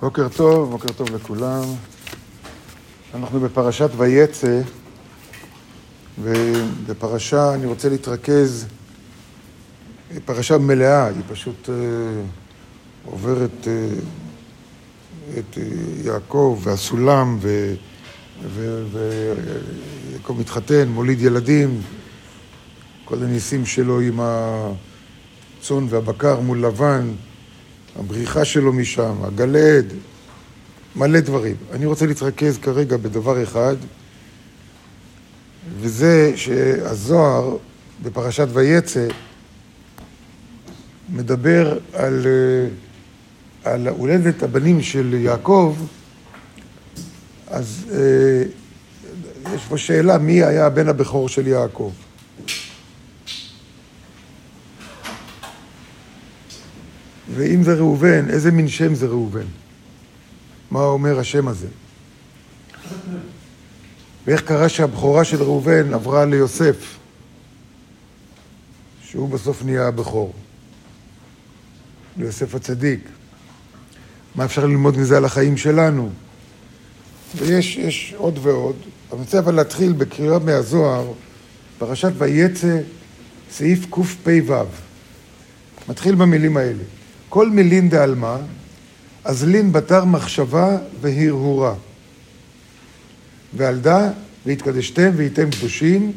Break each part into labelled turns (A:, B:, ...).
A: בוקר טוב, בוקר טוב לכולם. אנחנו בפרשת ויצא, ובפרשה אני רוצה להתרכז, פרשה מלאה, היא פשוט אה, עוברת אה, את אה, יעקב והסולם, ויעקב מתחתן, מוליד ילדים, כל הניסים שלו עם הצאן והבקר מול לבן. הבריחה שלו משם, הגלעד, מלא דברים. אני רוצה להתרכז כרגע בדבר אחד, וזה שהזוהר בפרשת ויצא מדבר על, אה, על הולדת הבנים של יעקב, אז אה, יש פה שאלה מי היה הבן הבכור של יעקב. ואם זה ראובן, איזה מין שם זה ראובן? מה אומר השם הזה? ואיך קרה שהבכורה של ראובן עברה ליוסף, שהוא בסוף נהיה הבכור? ליוסף הצדיק. מה אפשר ללמוד מזה על החיים שלנו? ויש עוד ועוד. אני רוצה אבל להתחיל בקריאה מהזוהר, פרשת ויצא, סעיף קפ"ו. מתחיל במילים האלה. כל מילין דעלמא, אז לין בתר מחשבה והרהורה. ועלדה והתקדשתם והייתם קדושים,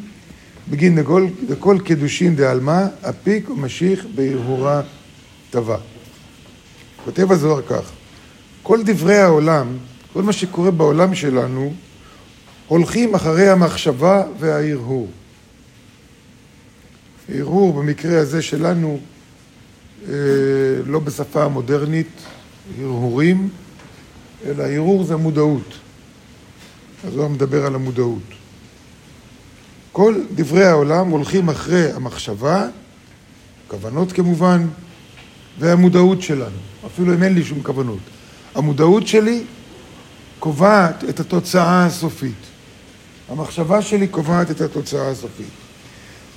A: בגין דכל, דכל קידושין דעלמא, אפיק ומשיך בהרהורה טבע. כותב הזוהר כך, כל דברי העולם, כל מה שקורה בעולם שלנו, הולכים אחרי המחשבה וההרהור. הרהור במקרה הזה שלנו לא בשפה המודרנית, הרהורים, אלא הרהור זה מודעות. אז הוא מדבר על המודעות. כל דברי העולם הולכים אחרי המחשבה, כוונות כמובן, והמודעות שלנו, אפילו אם אין לי שום כוונות. המודעות שלי קובעת את התוצאה הסופית. המחשבה שלי קובעת את התוצאה הסופית.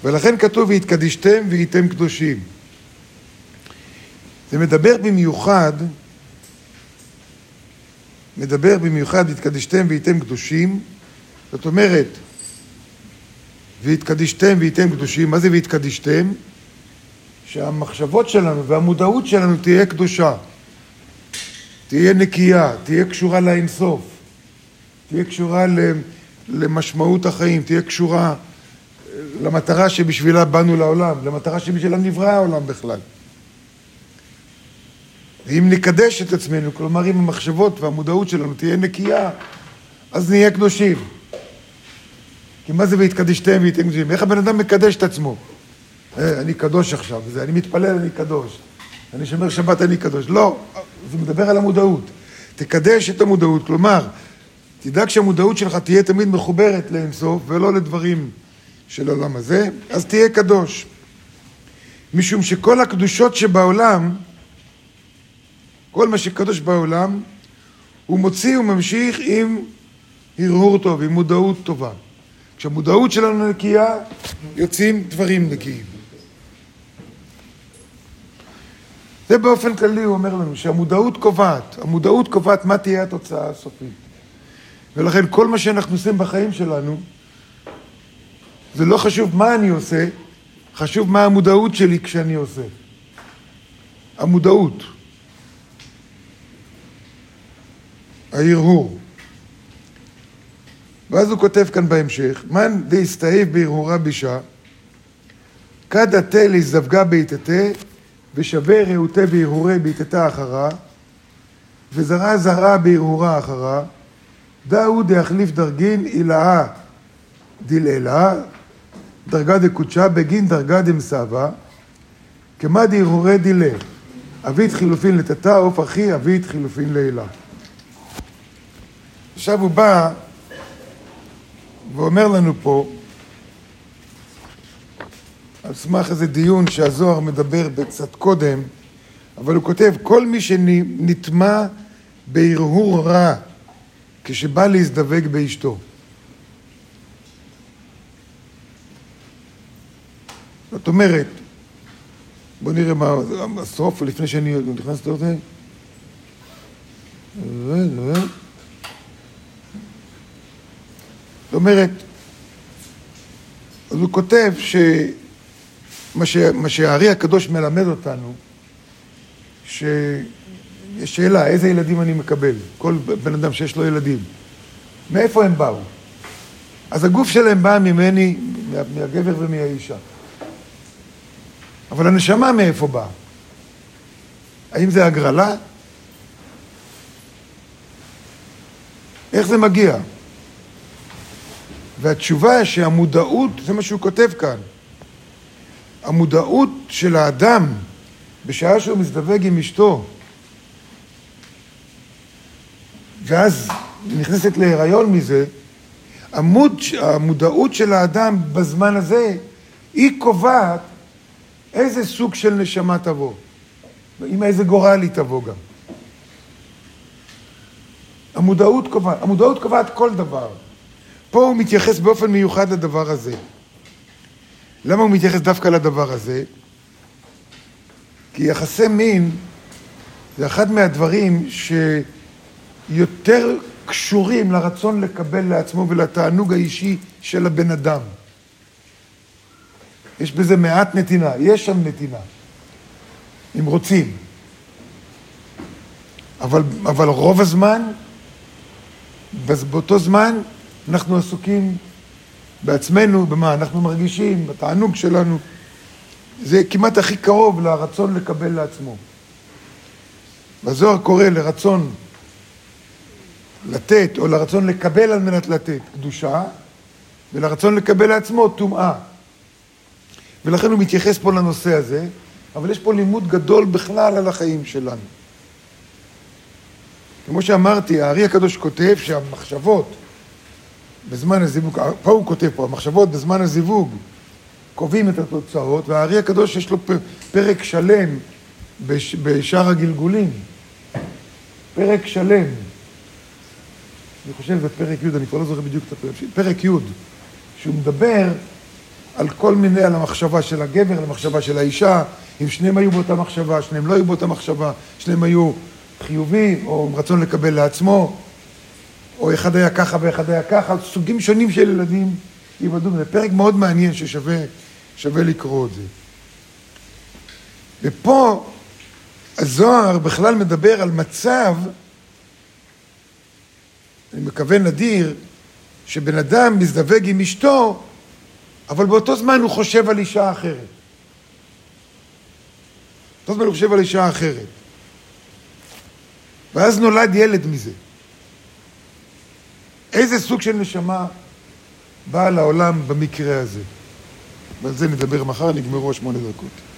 A: ולכן כתוב והתקדישתם והייתם קדושים. זה מדבר במיוחד, מדבר במיוחד, והתקדישתם והייתם קדושים, זאת אומרת, והתקדישתם והייתם קדושים, מה זה והתקדישתם? שהמחשבות שלנו והמודעות שלנו תהיה קדושה, תהיה נקייה, תהיה קשורה לאינסוף, תהיה קשורה למשמעות החיים, תהיה קשורה למטרה שבשבילה באנו לעולם, למטרה שבשבילה נברא העולם בכלל. ואם נקדש את עצמנו, כלומר אם המחשבות והמודעות שלנו תהיה נקייה, אז נהיה קדושים. כי מה זה והתקדשתם והייתם קדושים? איך הבן אדם מקדש את עצמו? אה, אני קדוש עכשיו, זה, אני מתפלל, אני קדוש. אני שומר שבת, אני קדוש. לא, זה מדבר על המודעות. תקדש את המודעות, כלומר, תדאג שהמודעות שלך תהיה תמיד מחוברת לאינסוף ולא לדברים של העולם הזה, אז תהיה קדוש. משום שכל הקדושות שבעולם, כל מה שקדוש בעולם, הוא מוציא וממשיך עם הרהור טוב, עם מודעות טובה. כשהמודעות שלנו נקייה, יוצאים דברים נקיים. זה באופן כללי הוא אומר לנו, שהמודעות קובעת, המודעות קובעת מה תהיה התוצאה הסופית. ולכן כל מה שאנחנו עושים בחיים שלנו, זה לא חשוב מה אני עושה, חשוב מה המודעות שלי כשאני עושה. המודעות. ההרהור. ואז הוא כותב כאן בהמשך, מן דהסתאב בהרהורה בישה, כד התה להזדווגה בעיטתה, ושווה רעותה בהרהורי בעיטתה אחרה, וזרעה זרעה בהרהורה אחרה, דאו דהחליף דרגין אילאה דלעילה, דרגה דקודשה בגין דרגה דמסבה, כמה דהרהורי דילה, אבית חילופין לטאטא, עוף אחי אבית חילופין לעילה. עכשיו הוא בא ואומר לנו פה, על סמך איזה דיון שהזוהר מדבר קצת קודם, אבל הוא כותב, כל מי שנטמע בהרהור רע כשבא להזדווג באשתו. זאת אומרת, בואו נראה מה הסוף, לפני שאני נכנס לזה. זאת אומרת, אז הוא כותב שמה. שהארי הקדוש מלמד אותנו, שיש שאלה, איזה ילדים אני מקבל? כל בן אדם שיש לו ילדים. מאיפה הם באו? אז הגוף שלהם בא ממני, מהגבר ומהאישה. אבל הנשמה מאיפה באה? האם זה הגרלה? איך זה מגיע? והתשובה שהמודעות, זה מה שהוא כותב כאן, המודעות של האדם בשעה שהוא מזדווג עם אשתו, ואז נכנסת להיריון מזה, המוד, המודעות של האדם בזמן הזה, היא קובעת איזה סוג של נשמה תבוא, עם איזה גורל היא תבוא גם. המודעות קובעת, המודעות קובעת כל דבר. פה הוא מתייחס באופן מיוחד לדבר הזה. למה הוא מתייחס דווקא לדבר הזה? כי יחסי מין זה אחד מהדברים שיותר קשורים לרצון לקבל לעצמו ולתענוג האישי של הבן אדם. יש בזה מעט נתינה, יש שם נתינה, אם רוצים. אבל, אבל רוב הזמן, באותו זמן, אנחנו עסוקים בעצמנו, במה אנחנו מרגישים, בתענוג שלנו. זה כמעט הכי קרוב לרצון לקבל לעצמו. בזוהר קורא לרצון לתת, או לרצון לקבל על מנת לתת, קדושה, ולרצון לקבל לעצמו, טומאה. ולכן הוא מתייחס פה לנושא הזה, אבל יש פה לימוד גדול בכלל על החיים שלנו. כמו שאמרתי, הארי הקדוש כותב שהמחשבות בזמן הזיווג, פה הוא כותב פה, המחשבות בזמן הזיווג קובעים את התוצאות, והארי הקדוש יש לו פרק שלם בש, בשאר הגלגולים. פרק שלם. אני חושב שזה פרק י', אני כבר לא זוכר בדיוק את הפרק, פרק י', שהוא מדבר על כל מיני, על המחשבה של הגבר, על המחשבה של האישה, אם שניהם היו באותה מחשבה, שניהם לא היו באותה מחשבה, שניהם היו חיובי, או עם רצון לקבל לעצמו, או אחד היה ככה ואחד היה ככה, סוגים שונים של ילדים ייוולדו. זה פרק מאוד מעניין ששווה לקרוא את זה. ופה הזוהר בכלל מדבר על מצב, אני מקווה נדיר, שבן אדם מזדווג עם אשתו, אבל באותו זמן הוא חושב על אישה אחרת. באותו זמן הוא חושב על אישה אחרת. ואז נולד ילד מזה. איזה סוג של נשמה באה לעולם במקרה הזה? ועל זה נדבר מחר, נגמרו השמונה דקות.